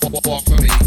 walk, walk, walk for me.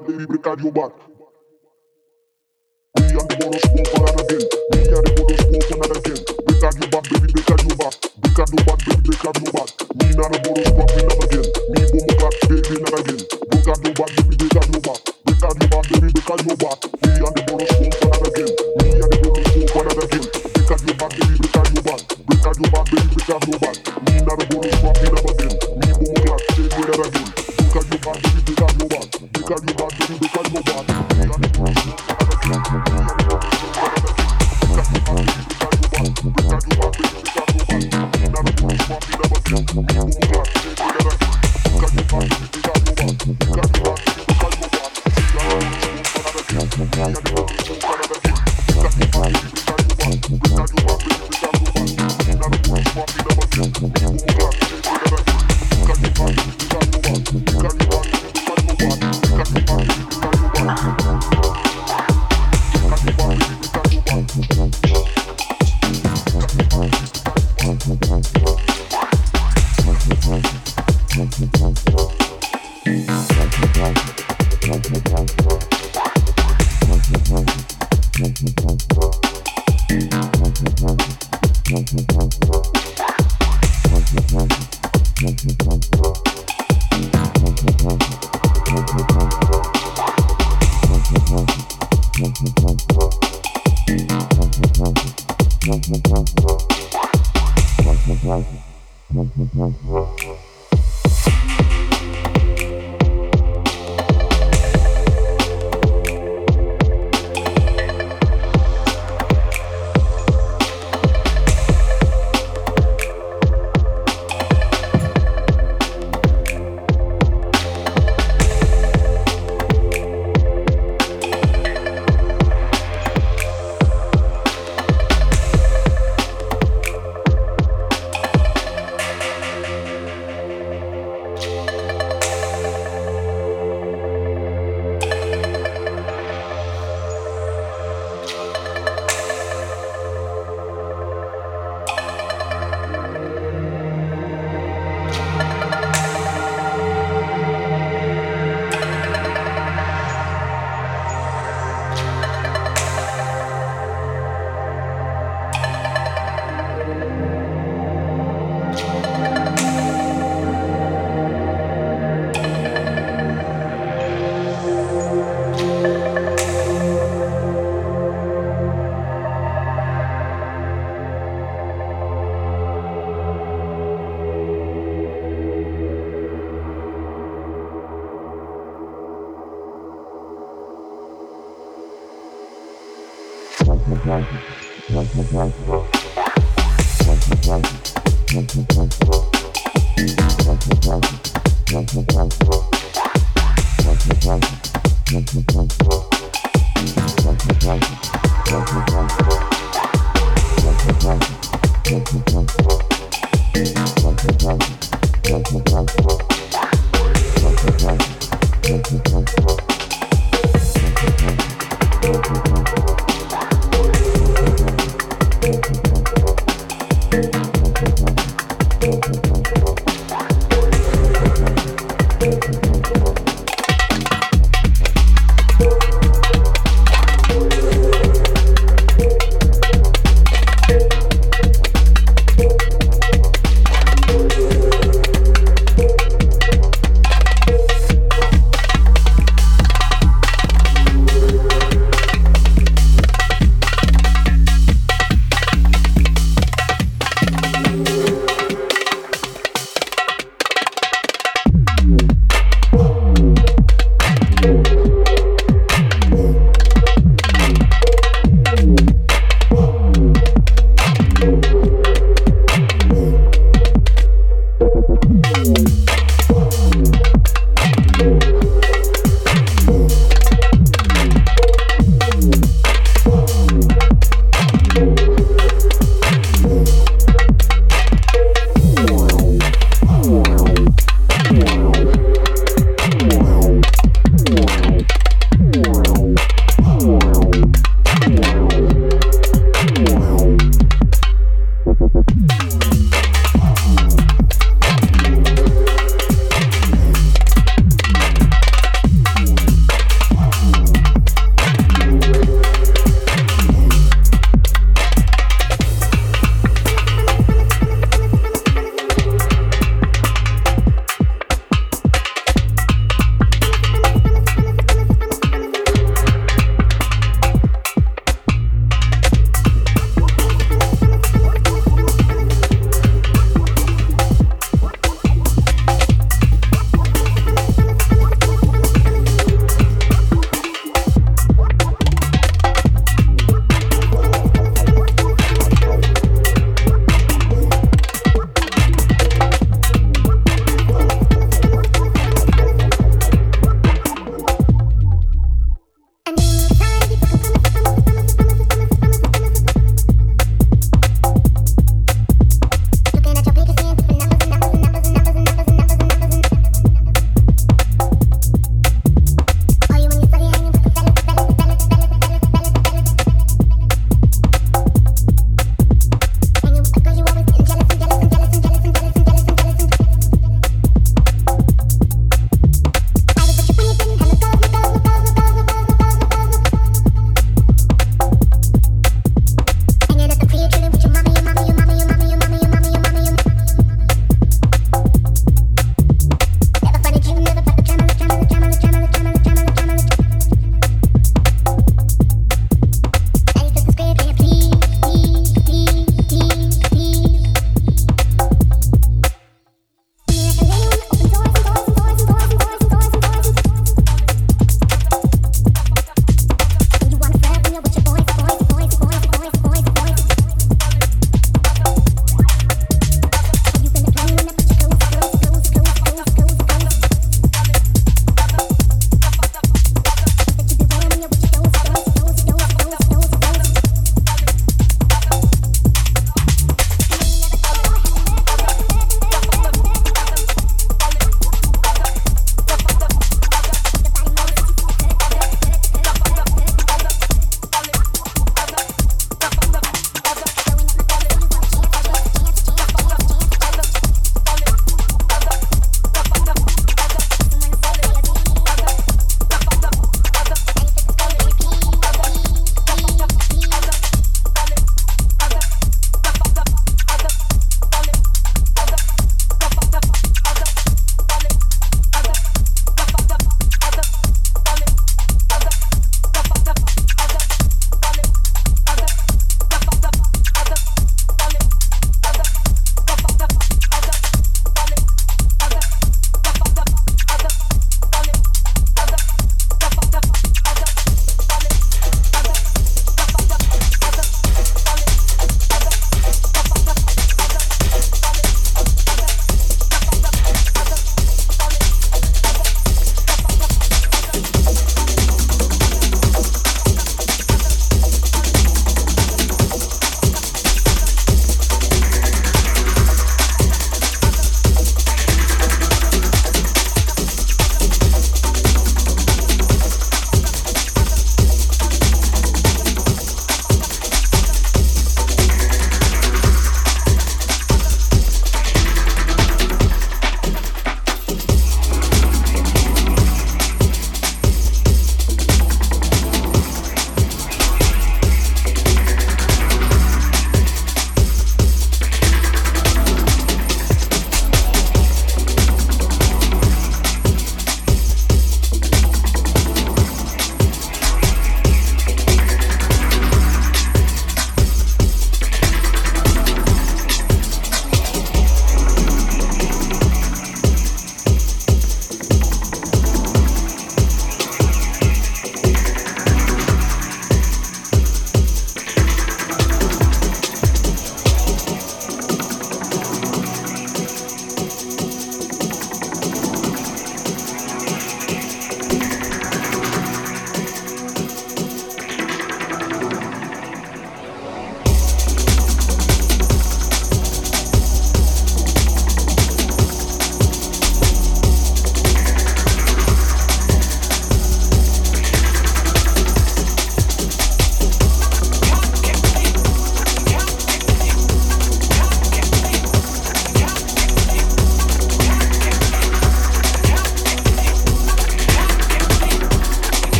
back, baby, break out your back. We are the bonus one for another game. Me and the bonus one for another game. Break out your back, baby, break out your back. Break out your back, baby, break out your back. Me and the bonus one for another game. Me boom back, baby, another game. Break out your back, baby, break out your back. Break out your back, baby, break out your back. We are the bonus one for another game. Me and the bonus one for another game. Break out your back, baby, break out your back. Break out your back, baby, break out your back. Me and the bonus one for another game. Me boom back, baby, another game. Break out your back, baby, break out your back girl, you bad baby, because you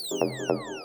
Thank